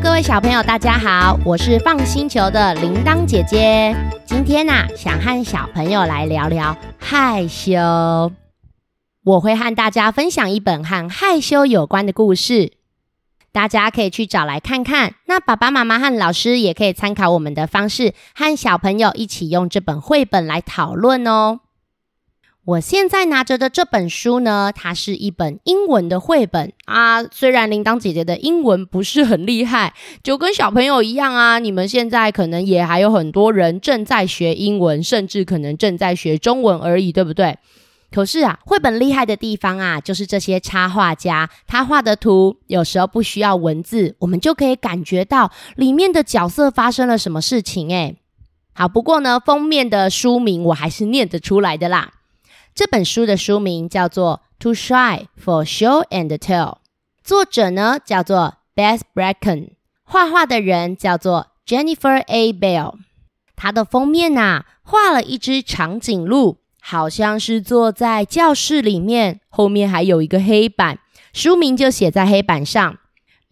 各位小朋友，大家好，我是放星球的铃铛姐姐。今天呢、想和小朋友来聊聊害羞。我会和大家分享一本和害羞有关的故事，大家可以去找来看看。那爸爸妈妈和老师也可以参考我们的方式，和小朋友一起用这本绘本来讨论哦。我现在拿着的这本书呢，它是一本英文的绘本啊。虽然铃铛姐姐的英文不是很厉害，就跟小朋友一样啊。你们现在可能也还有很多人正在学英文，甚至可能正在学中文而已，对不对？可是啊，绘本厉害的地方啊，就是这些插画家他画的图，有时候不需要文字，我们就可以感觉到里面的角色发生了什么事情。诶，好，不过呢，封面的书名我还是念得出来的啦。这本书的书名叫做《Too Shy for Show and Tell》，作者呢叫做 Beth Bracken，画画的人叫做 Jennifer A. Bell。它的封面呐、画了一只长颈鹿，好像是坐在教室里面，后面还有一个黑板，书名就写在黑板上。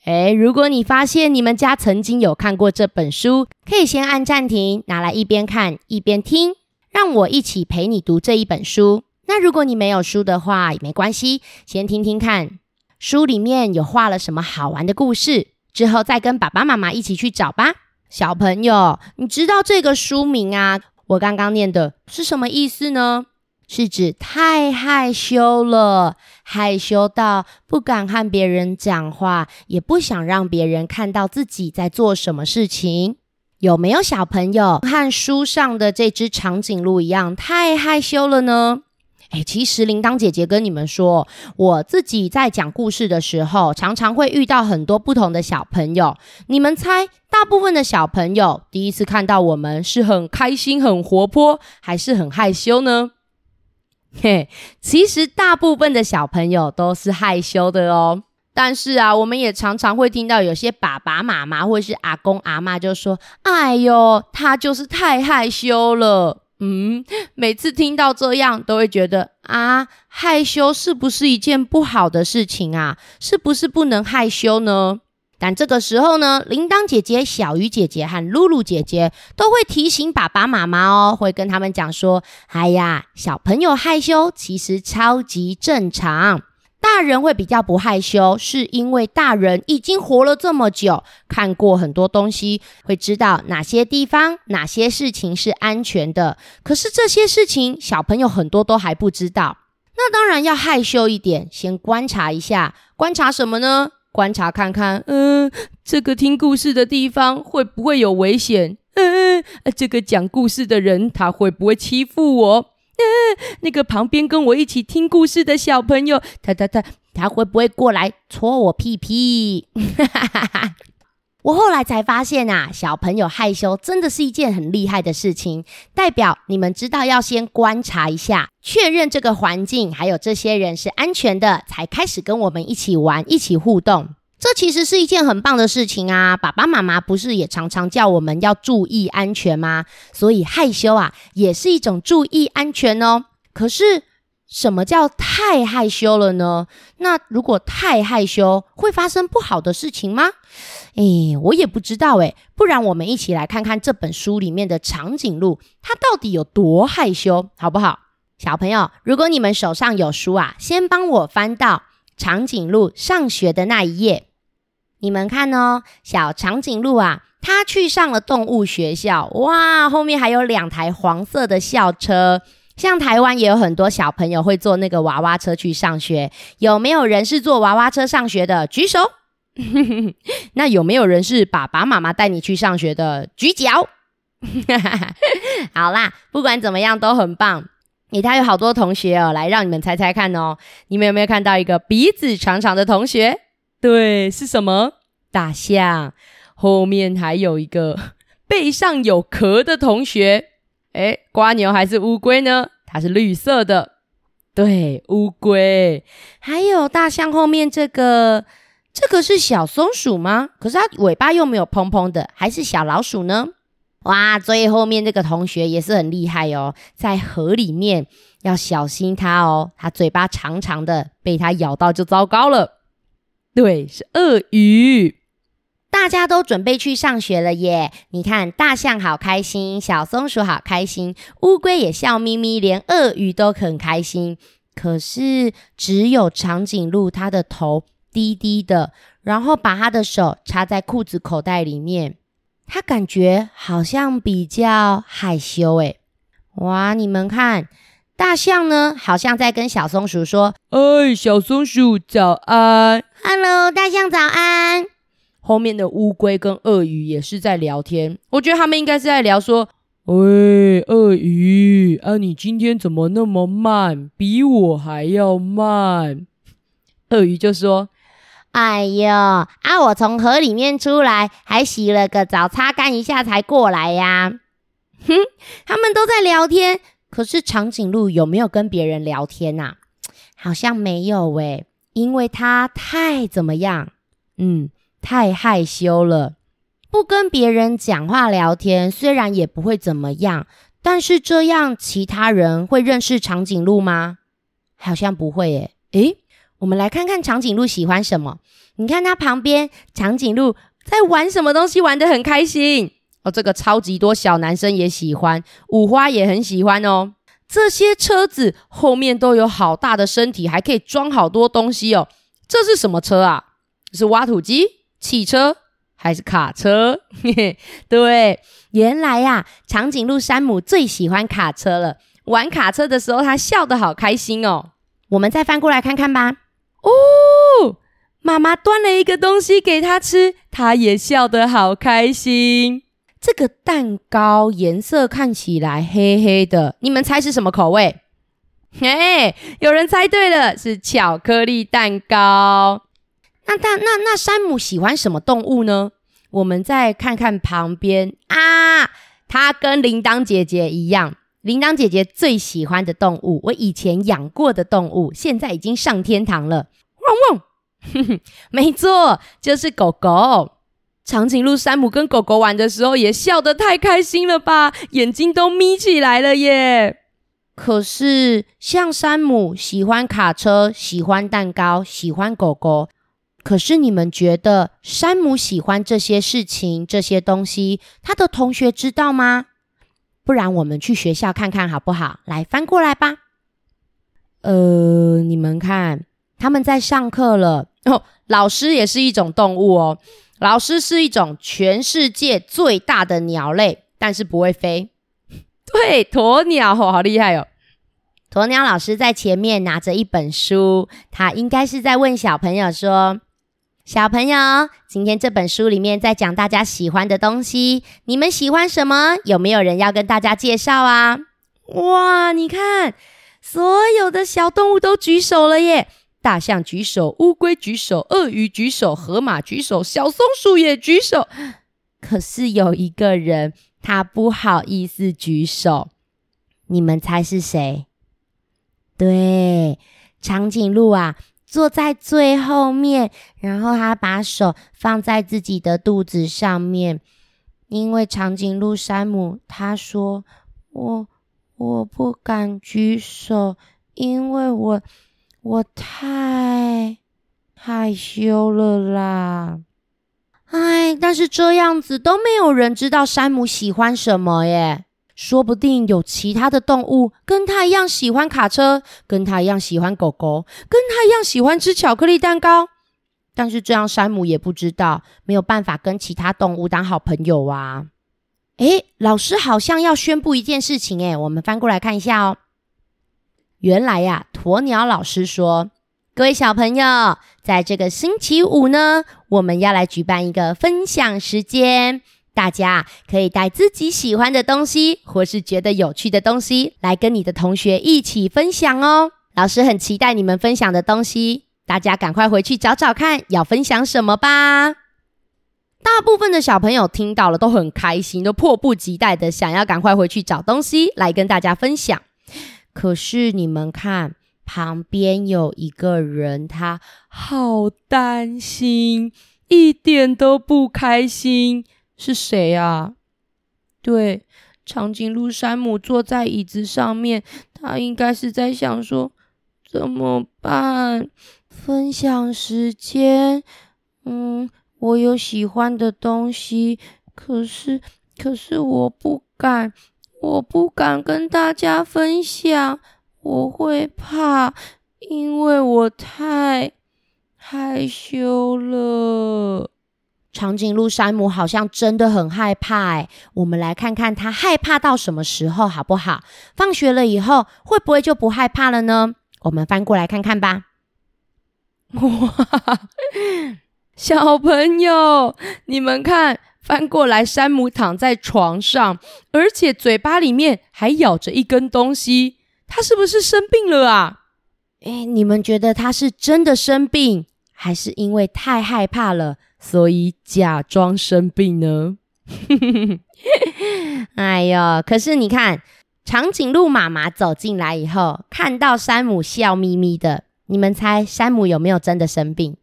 诶，如果你发现你们家曾经有看过这本书，可以先按暂停，拿来一边看一边听，让我一起陪你读这一本书。那如果你没有书的话，也没关系，先听听看书里面有画了什么好玩的故事，之后再跟爸爸妈妈一起去找吧。小朋友，你知道这个书名啊？我刚刚念的是什么意思呢？是指太害羞了，害羞到不敢和别人讲话，也不想让别人看到自己在做什么事情。有没有小朋友和书上的这只长颈鹿一样太害羞了呢？哎，其实铃铛姐姐跟你们说，我自己在讲故事的时候，常常会遇到很多不同的小朋友。你们猜，大部分的小朋友第一次看到我们是很开心、很活泼，还是很害羞呢？嘿，其实大部分的小朋友都是害羞的哦。但是啊，我们也常常会听到有些爸爸妈妈或是阿公阿妈就说：“哎呦，他就是太害羞了。”嗯，每次听到这样，都会觉得啊，害羞是不是一件不好的事情啊？是不是不能害羞呢？但这个时候呢，铃铛姐姐、小鱼姐姐和露露姐姐都会提醒爸爸妈妈哦，会跟他们讲说：“哎呀，小朋友害羞其实超级正常。大人会比较不害羞，是因为大人已经活了这么久，看过很多东西，会知道哪些地方、哪些事情是安全的。可是这些事情，小朋友很多都还不知道。那当然要害羞一点，先观察一下。观察什么呢？观察看看，嗯、这个听故事的地方会不会有危险？嗯、这个讲故事的人他会不会欺负我？嗯、那个旁边跟我一起听故事的小朋友，他他他他会不会过来戳我屁屁？我后来才发现啊，小朋友害羞真的是一件很厉害的事情，代表你们知道要先观察一下，确认这个环境还有这些人是安全的，才开始跟我们一起玩、一起互动。这其实是一件很棒的事情啊！爸爸妈妈不是也常常叫我们要注意安全吗？所以害羞啊，也是一种注意安全哦。可是什么叫太害羞了呢？那如果太害羞，会发生不好的事情吗？诶，我也不知道诶，不然我们一起来看看这本书里面的长颈鹿，它到底有多害羞，好不好？小朋友，如果你们手上有书啊，先帮我翻到长颈鹿上学的那一页。你们看哦，小长颈鹿啊，它去上了动物学校，哇，后面还有两台黄色的校车。像台湾也有很多小朋友会坐那个娃娃车去上学，有没有人是坐娃娃车上学的？举手。那有没有人是爸爸妈妈带你去上学的？举脚。好啦，不管怎么样都很棒。诶，他有好多同学哦，来让你们猜猜看哦。你们有没有看到一个鼻子长长的同学？对，是什么？大象。后面还有一个背上有壳的同学。诶，瓜牛还是乌龟呢？它是绿色的。对，乌龟。还有大象后面这个，这个是小松鼠吗？可是它尾巴又没有蓬蓬的，还是小老鼠呢？哇，最后面这个同学也是很厉害哦，在河里面要小心它哦，它嘴巴长长的，被它咬到就糟糕了。对，是鳄鱼。大家都准备去上学了耶！你看，大象好开心，小松鼠好开心，乌龟也笑眯眯，连鳄鱼都很开心。可是，只有长颈鹿，它的头低低的，然后把它的手插在裤子口袋里面，它感觉好像比较害羞诶。哇，你们看，大象呢，好像在跟小松鼠说：“哎，小松鼠早安，Hello，大象早安。”后面的乌龟跟鳄鱼也是在聊天，我觉得他们应该是在聊说：“喂，鳄鱼啊，你今天怎么那么慢，比我还要慢？” 鳄鱼就说：“哎呦啊，我从河里面出来，还洗了个澡，擦干一下才过来呀。”哼，他们都在聊天，可是长颈鹿有没有跟别人聊天呐？好像没有诶，因为它太怎么样？嗯。太害羞了，不跟别人讲话聊天，虽然也不会怎么样，但是这样其他人会认识长颈鹿吗？好像不会诶。诶，我们来看看长颈鹿喜欢什么。你看它旁边，长颈鹿在玩什么东西，玩得很开心哦。这个超级多小男生也喜欢，五花也很喜欢哦。这些车子后面都有好大的身体，还可以装好多东西哦。这是什么车啊？是挖土机？汽车还是卡车？对，原来呀，长颈鹿山姆最喜欢卡车了。玩卡车的时候，他笑得好开心哦。我们再翻过来看看吧。哦，妈妈端了一个东西给他吃，他也笑得好开心。这个蛋糕颜色看起来黑黑的，你们猜是什么口味？嘿，有人猜对了，是巧克力蛋糕。那那那那山姆喜欢什么动物呢？我们再看看旁边啊，它跟铃铛姐姐一样，铃铛姐姐最喜欢的动物，我以前养过的动物，现在已经上天堂了。汪汪，哼 哼没错，就是狗狗。长颈鹿山姆跟狗狗玩的时候，也笑得太开心了吧，眼睛都眯起来了耶。可是像山姆喜欢卡车，喜欢蛋糕，喜欢狗狗。可是你们觉得山姆喜欢这些事情、这些东西，他的同学知道吗？不然我们去学校看看好不好？来翻过来吧。呃，你们看，他们在上课了哦。老师也是一种动物哦。老师是一种全世界最大的鸟类，但是不会飞。对，鸵鸟哦，好厉害哦。鸵鸟老师在前面拿着一本书，他应该是在问小朋友说。小朋友，今天这本书里面在讲大家喜欢的东西，你们喜欢什么？有没有人要跟大家介绍啊？哇，你看，所有的小动物都举手了耶！大象举手，乌龟举手，鳄鱼举手，河马举手，小松鼠也举手。可是有一个人，他不好意思举手，你们猜是谁？对，长颈鹿啊。坐在最后面，然后他把手放在自己的肚子上面，因为长颈鹿山姆他说：“我我不敢举手，因为我我太害羞了啦。”哎，但是这样子都没有人知道山姆喜欢什么耶。说不定有其他的动物跟他一样喜欢卡车，跟他一样喜欢狗狗，跟他一样喜欢吃巧克力蛋糕。但是这样山姆也不知道，没有办法跟其他动物当好朋友啊。诶，老师好像要宣布一件事情，诶，我们翻过来看一下哦。原来呀，鸵鸟老师说，各位小朋友，在这个星期五呢，我们要来举办一个分享时间。大家可以带自己喜欢的东西，或是觉得有趣的东西，来跟你的同学一起分享哦。老师很期待你们分享的东西，大家赶快回去找找看，要分享什么吧。大部分的小朋友听到了都很开心，都迫不及待的想要赶快回去找东西来跟大家分享。可是你们看，旁边有一个人，他好担心，一点都不开心。是谁啊？对，长颈鹿山姆坐在椅子上面，他应该是在想说怎么办？分享时间，嗯，我有喜欢的东西，可是可是我不敢，我不敢跟大家分享，我会怕，因为我太害羞了。长颈鹿山姆好像真的很害怕哎，我们来看看他害怕到什么时候好不好？放学了以后会不会就不害怕了呢？我们翻过来看看吧。哇，小朋友，你们看，翻过来，山姆躺在床上，而且嘴巴里面还咬着一根东西，他是不是生病了啊？哎，你们觉得他是真的生病，还是因为太害怕了？所以假装生病呢？哎呦！可是你看，长颈鹿妈妈走进来以后，看到山姆笑眯眯的，你们猜山姆有没有真的生病？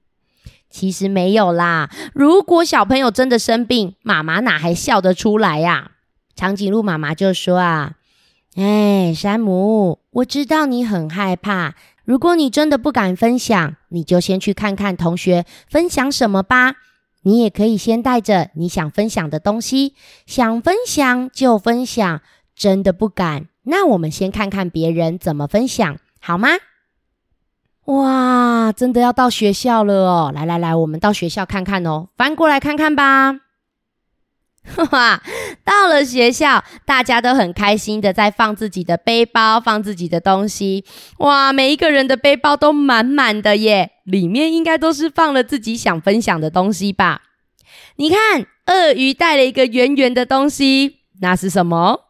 其实没有啦。如果小朋友真的生病，妈妈哪还笑得出来呀？长颈鹿妈妈就说啊：“哎，山姆，我知道你很害怕。如果你真的不敢分享，你就先去看看同学分享什么吧。”你也可以先带着你想分享的东西，想分享就分享。真的不敢，那我们先看看别人怎么分享，好吗？哇，真的要到学校了哦！来来来，我们到学校看看哦，翻过来看看吧。哈哈，到了学校，大家都很开心的在放自己的背包，放自己的东西。哇，每一个人的背包都满满的耶，里面应该都是放了自己想分享的东西吧？你看，鳄鱼带了一个圆圆的东西，那是什么？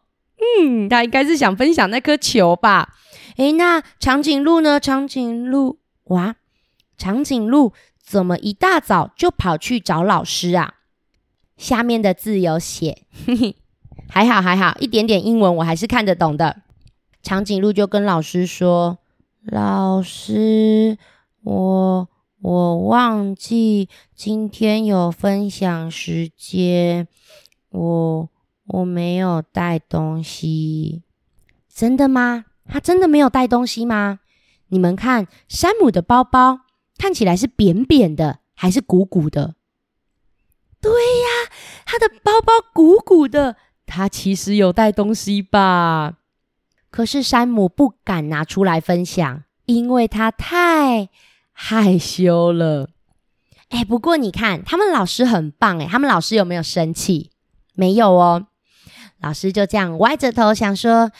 嗯，他应该是想分享那颗球吧？诶，那长颈鹿呢？长颈鹿，哇，长颈鹿怎么一大早就跑去找老师啊？下面的字有写，还好还好，一点点英文我还是看得懂的。长颈鹿就跟老师说：“老师，我我忘记今天有分享时间，我我没有带东西。”真的吗？他真的没有带东西吗？你们看，山姆的包包看起来是扁扁的，还是鼓鼓的？对呀，他的包包鼓鼓的，他其实有带东西吧？可是山姆不敢拿出来分享，因为他太害羞了。哎，不过你看，他们老师很棒哎，他们老师有没有生气？没有哦，老师就这样歪着头想说：“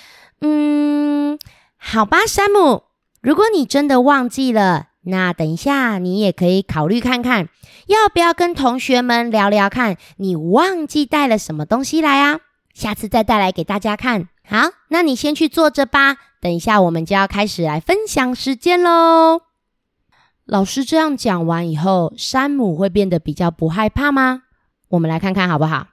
嗯，好吧，山姆，如果你真的忘记了。”那等一下，你也可以考虑看看，要不要跟同学们聊聊看，你忘记带了什么东西来啊？下次再带来给大家看。好，那你先去坐着吧。等一下，我们就要开始来分享时间喽。老师这样讲完以后，山姆会变得比较不害怕吗？我们来看看好不好？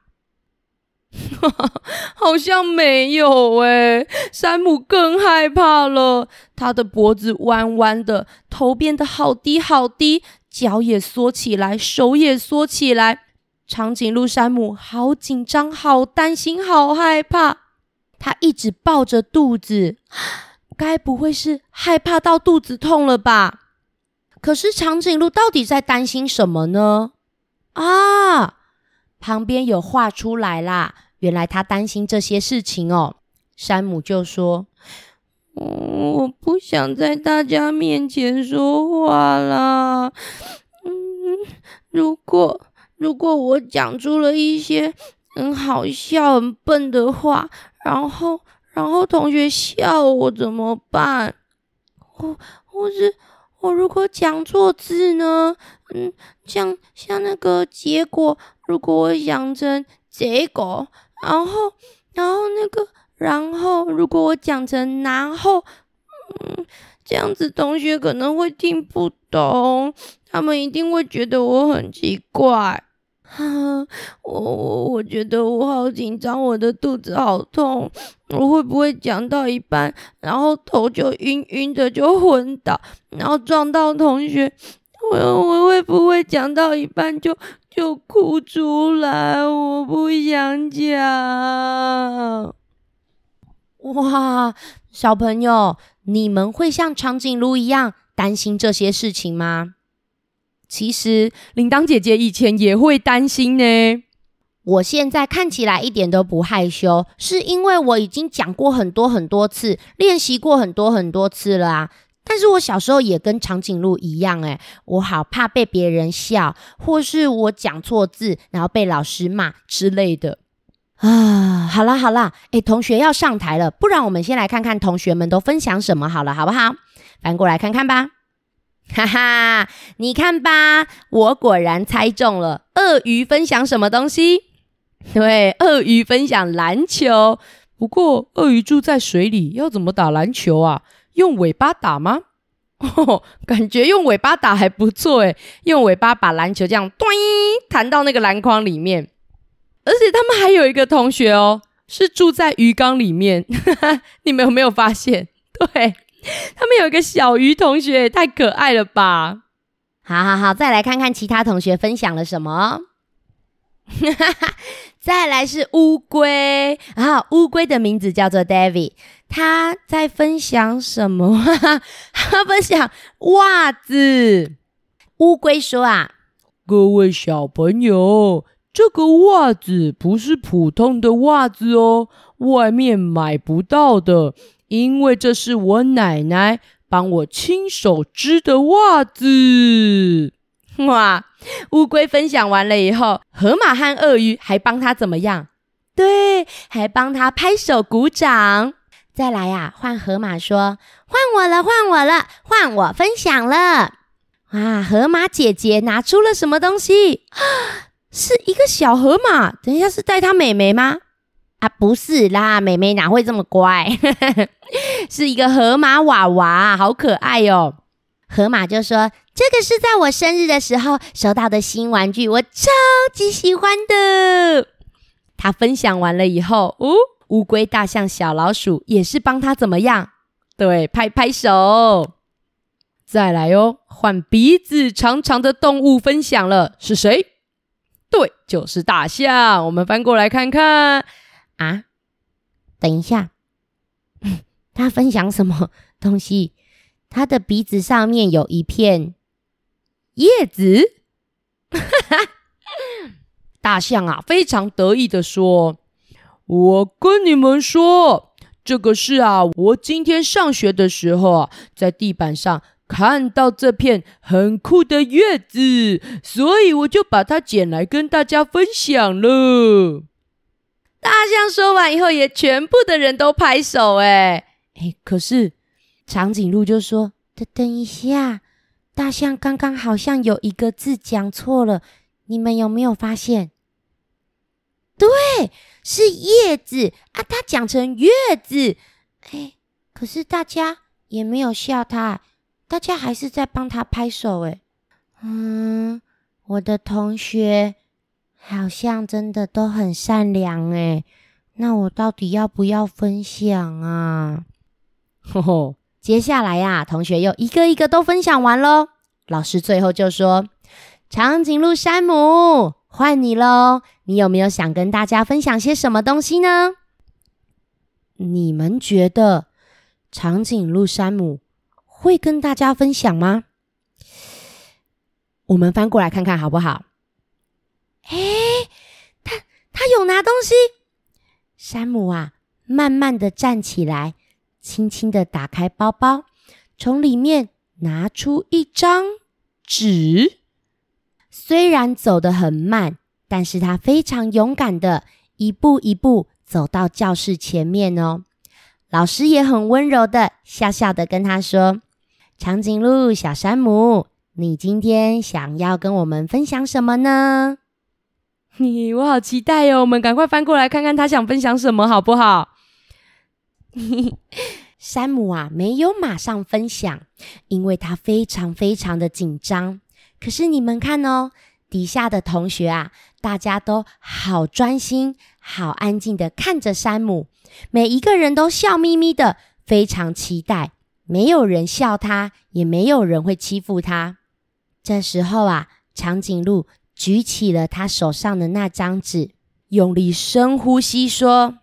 好像没有诶，山姆更害怕了。他的脖子弯弯的，头变得好低好低，脚也缩起来，手也缩起来。长颈鹿山姆好紧张，好担心，好害怕。他一直抱着肚子，该不会是害怕到肚子痛了吧？可是长颈鹿到底在担心什么呢？啊！旁边有画出来啦，原来他担心这些事情哦。山姆就说：“我不想在大家面前说话啦。嗯，如果如果我讲出了一些很好笑、很笨的话，然后然后同学笑我怎么办？或或是我如果讲错字呢？嗯，像像那个结果。”如果我讲成结果，然后，然后那个，然后，如果我讲成然后，嗯，这样子同学可能会听不懂，他们一定会觉得我很奇怪。哈，我我我觉得我好紧张，我的肚子好痛，我会不会讲到一半，然后头就晕晕的就昏倒，然后撞到同学？我我会不会讲到一半就？就哭出来，我不想讲。哇，小朋友，你们会像长颈鹿一样担心这些事情吗？其实铃铛姐姐以前也会担心呢。我现在看起来一点都不害羞，是因为我已经讲过很多很多次，练习过很多很多次了啊。但是我小时候也跟长颈鹿一样，诶，我好怕被别人笑，或是我讲错字，然后被老师骂之类的。啊，好啦好啦，诶，同学要上台了，不然我们先来看看同学们都分享什么好了，好不好？翻过来看看吧。哈哈，你看吧，我果然猜中了。鳄鱼分享什么东西？对，鳄鱼分享篮球。不过，鳄鱼住在水里，要怎么打篮球啊？用尾巴打吗？哦，感觉用尾巴打还不错诶，用尾巴把篮球这样咚弹到那个篮筐里面。而且他们还有一个同学哦，是住在鱼缸里面。你们有没有发现？对他们有一个小鱼同学，太可爱了吧！好好好，再来看看其他同学分享了什么。再来是乌龟啊，乌龟的名字叫做 David，他在分享什么？他分享袜子。乌龟说啊，各位小朋友，这个袜子不是普通的袜子哦，外面买不到的，因为这是我奶奶帮我亲手织的袜子。哇！乌龟分享完了以后，河马和鳄鱼还帮他怎么样？对，还帮他拍手鼓掌。再来呀，换河马说：“换我了，换我了，换我分享了。”哇！河马姐姐拿出了什么东西？是一个小河马。等一下，是带她妹妹吗？啊，不是啦，妹妹哪会这么乖？是一个河马娃娃，好可爱哟。河马就说：“这个是在我生日的时候收到的新玩具，我超级喜欢的。”他分享完了以后，哦，乌龟、大象、小老鼠也是帮他怎么样？对，拍拍手。再来哦，换鼻子长长的动物分享了，是谁？对，就是大象。我们翻过来看看啊，等一下，他分享什么东西？他的鼻子上面有一片叶子，哈 哈大象啊，非常得意的说：“我跟你们说，这个是啊，我今天上学的时候啊，在地板上看到这片很酷的叶子，所以我就把它捡来跟大家分享了。”大象说完以后，也全部的人都拍手，哎哎，可是。长颈鹿就说：“等等一下，大象刚刚好像有一个字讲错了，你们有没有发现？对，是叶子啊，他讲成月子。哎，可是大家也没有笑他，大家还是在帮他拍手。哎，嗯，我的同学好像真的都很善良。哎，那我到底要不要分享啊？吼吼。”接下来呀，同学又一个一个都分享完喽。老师最后就说：“长颈鹿山姆，换你喽！你有没有想跟大家分享些什么东西呢？你们觉得长颈鹿山姆会跟大家分享吗？我们翻过来看看好不好？哎，他他有拿东西。山姆啊，慢慢的站起来。”轻轻的打开包包，从里面拿出一张纸。虽然走得很慢，但是他非常勇敢的一步一步走到教室前面哦。老师也很温柔的笑笑的跟他说：“长颈鹿小山姆，你今天想要跟我们分享什么呢？”你，我好期待哦！我们赶快翻过来看看他想分享什么，好不好？山姆啊，没有马上分享，因为他非常非常的紧张。可是你们看哦，底下的同学啊，大家都好专心、好安静的看着山姆，每一个人都笑眯眯的，非常期待。没有人笑他，也没有人会欺负他。这时候啊，长颈鹿举起了他手上的那张纸，用力深呼吸，说。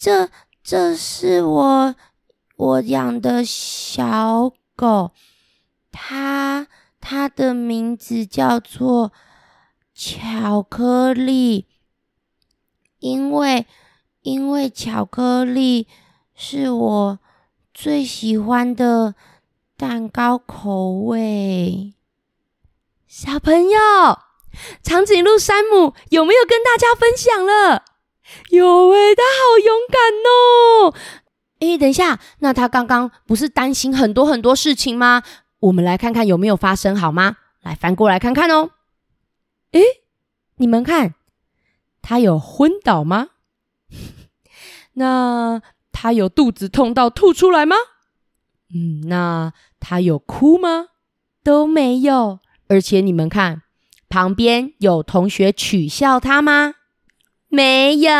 这这是我我养的小狗，它它的名字叫做巧克力，因为因为巧克力是我最喜欢的蛋糕口味。小朋友，长颈鹿山姆有没有跟大家分享了？有诶，他好勇敢哦！诶，等一下，那他刚刚不是担心很多很多事情吗？我们来看看有没有发生好吗？来翻过来看看哦。诶，你们看，他有昏倒吗？那他有肚子痛到吐出来吗？嗯，那他有哭吗？都没有。而且你们看，旁边有同学取笑他吗？没有，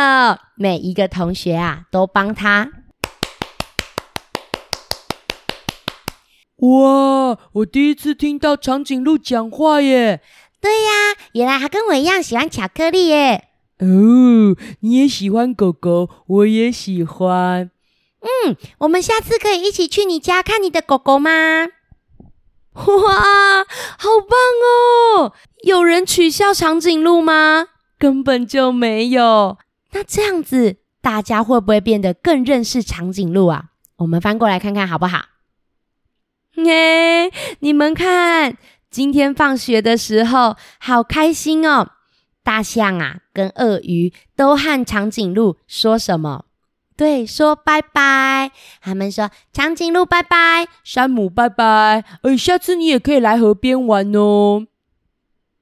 每一个同学啊都帮他。哇！我第一次听到长颈鹿讲话耶。对呀，原来他跟我一样喜欢巧克力耶。哦，你也喜欢狗狗，我也喜欢。嗯，我们下次可以一起去你家看你的狗狗吗？哇，好棒哦！有人取笑长颈鹿吗？根本就没有。那这样子，大家会不会变得更认识长颈鹿啊？我们翻过来看看好不好？哎，你们看，今天放学的时候好开心哦！大象啊，跟鳄鱼都和长颈鹿说什么？对，说拜拜。他们说：“长颈鹿拜拜，山姆拜拜。”哎，下次你也可以来河边玩哦。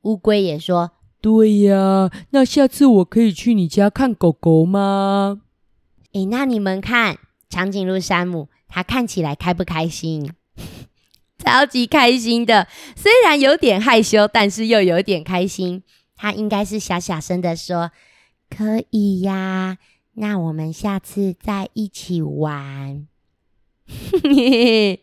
乌龟也说：“对呀，那下次我可以去你家看狗狗吗？”哎，那你们看，长颈鹿山姆，他看起来开不开心？超级开心的，虽然有点害羞，但是又有点开心。他应该是小小声的说：“可以呀，那我们下次再一起玩。”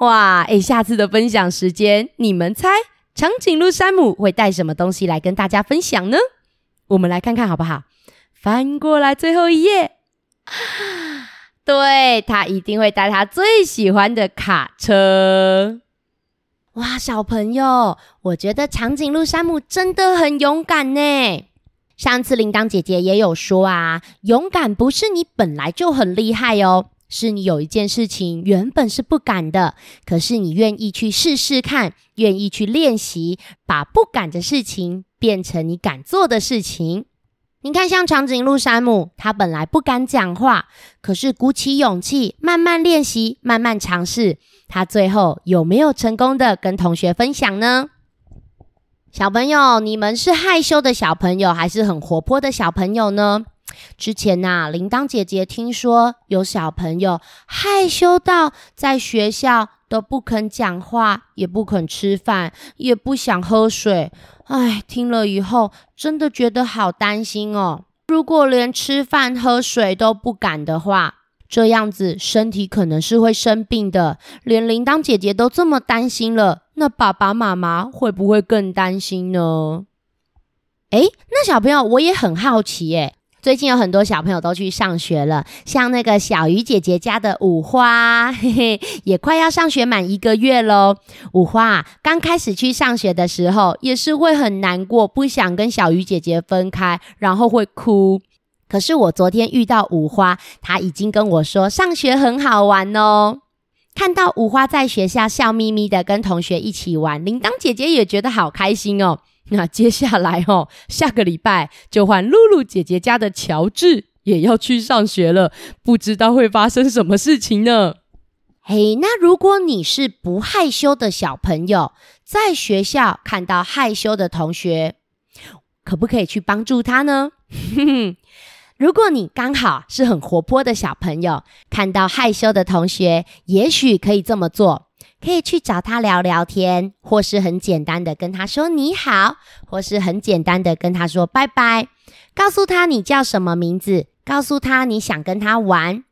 哇，哎，下次的分享时间，你们猜长颈鹿山姆会带什么东西来跟大家分享呢？我们来看看好不好？翻过来最后一页。对他一定会带他最喜欢的卡车。哇，小朋友，我觉得长颈鹿山姆真的很勇敢呢。上次铃铛姐姐也有说啊，勇敢不是你本来就很厉害哦，是你有一件事情原本是不敢的，可是你愿意去试试看，愿意去练习，把不敢的事情变成你敢做的事情。你看，像长颈鹿山姆，他本来不敢讲话，可是鼓起勇气，慢慢练习，慢慢尝试，他最后有没有成功的跟同学分享呢？小朋友，你们是害羞的小朋友，还是很活泼的小朋友呢？之前呐，铃铛姐姐听说有小朋友害羞到在学校都不肯讲话，也不肯吃饭，也不想喝水。哎，听了以后真的觉得好担心哦。如果连吃饭喝水都不敢的话，这样子身体可能是会生病的。连铃铛姐姐都这么担心了，那爸爸妈妈会不会更担心呢？哎，那小朋友我也很好奇耶。最近有很多小朋友都去上学了，像那个小鱼姐姐家的五花，嘿嘿，也快要上学满一个月喽。五花刚开始去上学的时候，也是会很难过，不想跟小鱼姐姐分开，然后会哭。可是我昨天遇到五花，他已经跟我说上学很好玩哦。看到五花在学校笑眯眯的跟同学一起玩，铃铛姐姐也觉得好开心哦。那接下来哦，下个礼拜就换露露姐姐家的乔治也要去上学了，不知道会发生什么事情呢？嘿，那如果你是不害羞的小朋友，在学校看到害羞的同学，可不可以去帮助他呢？如果你刚好是很活泼的小朋友，看到害羞的同学，也许可以这么做。可以去找他聊聊天，或是很简单的跟他说你好，或是很简单的跟他说拜拜，告诉他你叫什么名字，告诉他你想跟他玩，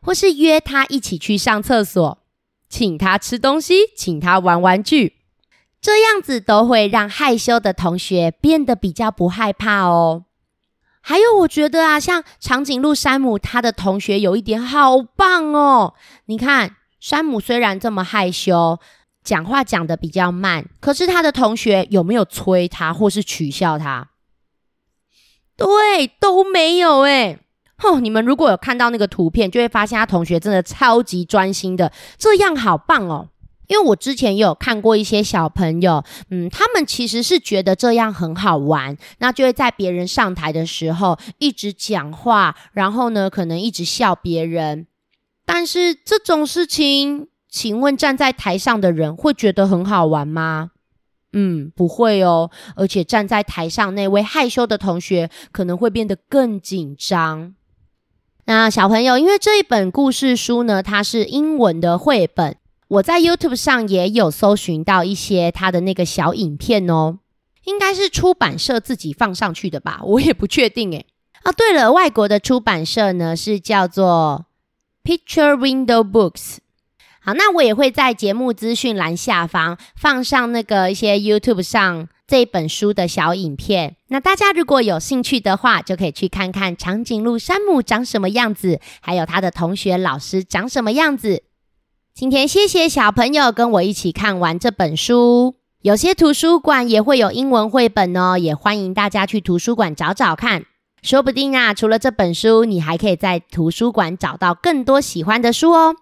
或是约他一起去上厕所，请他吃东西，请他玩玩具，这样子都会让害羞的同学变得比较不害怕哦。还有，我觉得啊，像长颈鹿山姆他的同学有一点好棒哦。你看，山姆虽然这么害羞，讲话讲的比较慢，可是他的同学有没有催他或是取笑他？对，都没有哎。哦，你们如果有看到那个图片，就会发现他同学真的超级专心的，这样好棒哦。因为我之前也有看过一些小朋友，嗯，他们其实是觉得这样很好玩，那就会在别人上台的时候一直讲话，然后呢，可能一直笑别人。但是这种事情，请问站在台上的人会觉得很好玩吗？嗯，不会哦。而且站在台上那位害羞的同学可能会变得更紧张。那小朋友，因为这一本故事书呢，它是英文的绘本。我在 YouTube 上也有搜寻到一些它的那个小影片哦，应该是出版社自己放上去的吧，我也不确定诶。啊，对了，外国的出版社呢是叫做 Picture Window Books。好，那我也会在节目资讯栏下方放上那个一些 YouTube 上这本书的小影片。那大家如果有兴趣的话，就可以去看看长颈鹿山姆长什么样子，还有他的同学老师长什么样子。今天谢谢小朋友跟我一起看完这本书。有些图书馆也会有英文绘本哦，也欢迎大家去图书馆找找看。说不定啊，除了这本书，你还可以在图书馆找到更多喜欢的书哦。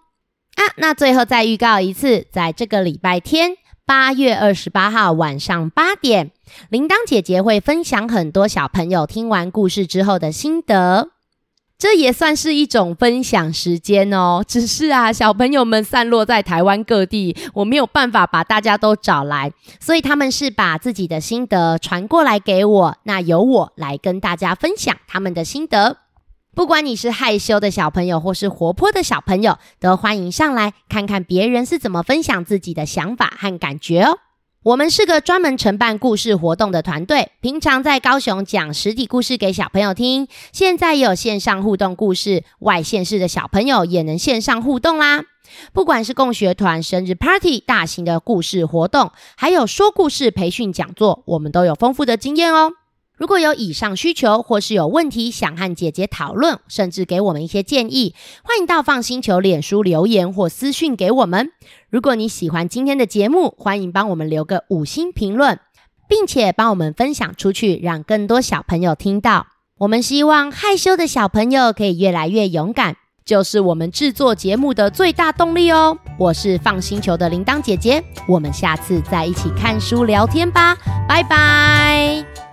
啊，那最后再预告一次，在这个礼拜天，八月二十八号晚上八点，铃铛姐姐会分享很多小朋友听完故事之后的心得。这也算是一种分享时间哦。只是啊，小朋友们散落在台湾各地，我没有办法把大家都找来，所以他们是把自己的心得传过来给我，那由我来跟大家分享他们的心得。不管你是害羞的小朋友，或是活泼的小朋友，都欢迎上来看看别人是怎么分享自己的想法和感觉哦。我们是个专门承办故事活动的团队，平常在高雄讲实体故事给小朋友听，现在也有线上互动故事，外县市的小朋友也能线上互动啦。不管是共学团、生日 party、大型的故事活动，还有说故事培训讲座，我们都有丰富的经验哦。如果有以上需求，或是有问题想和姐姐讨论，甚至给我们一些建议，欢迎到放星球脸书留言或私讯给我们。如果你喜欢今天的节目，欢迎帮我们留个五星评论，并且帮我们分享出去，让更多小朋友听到。我们希望害羞的小朋友可以越来越勇敢，就是我们制作节目的最大动力哦。我是放星球的铃铛姐姐，我们下次再一起看书聊天吧，拜拜。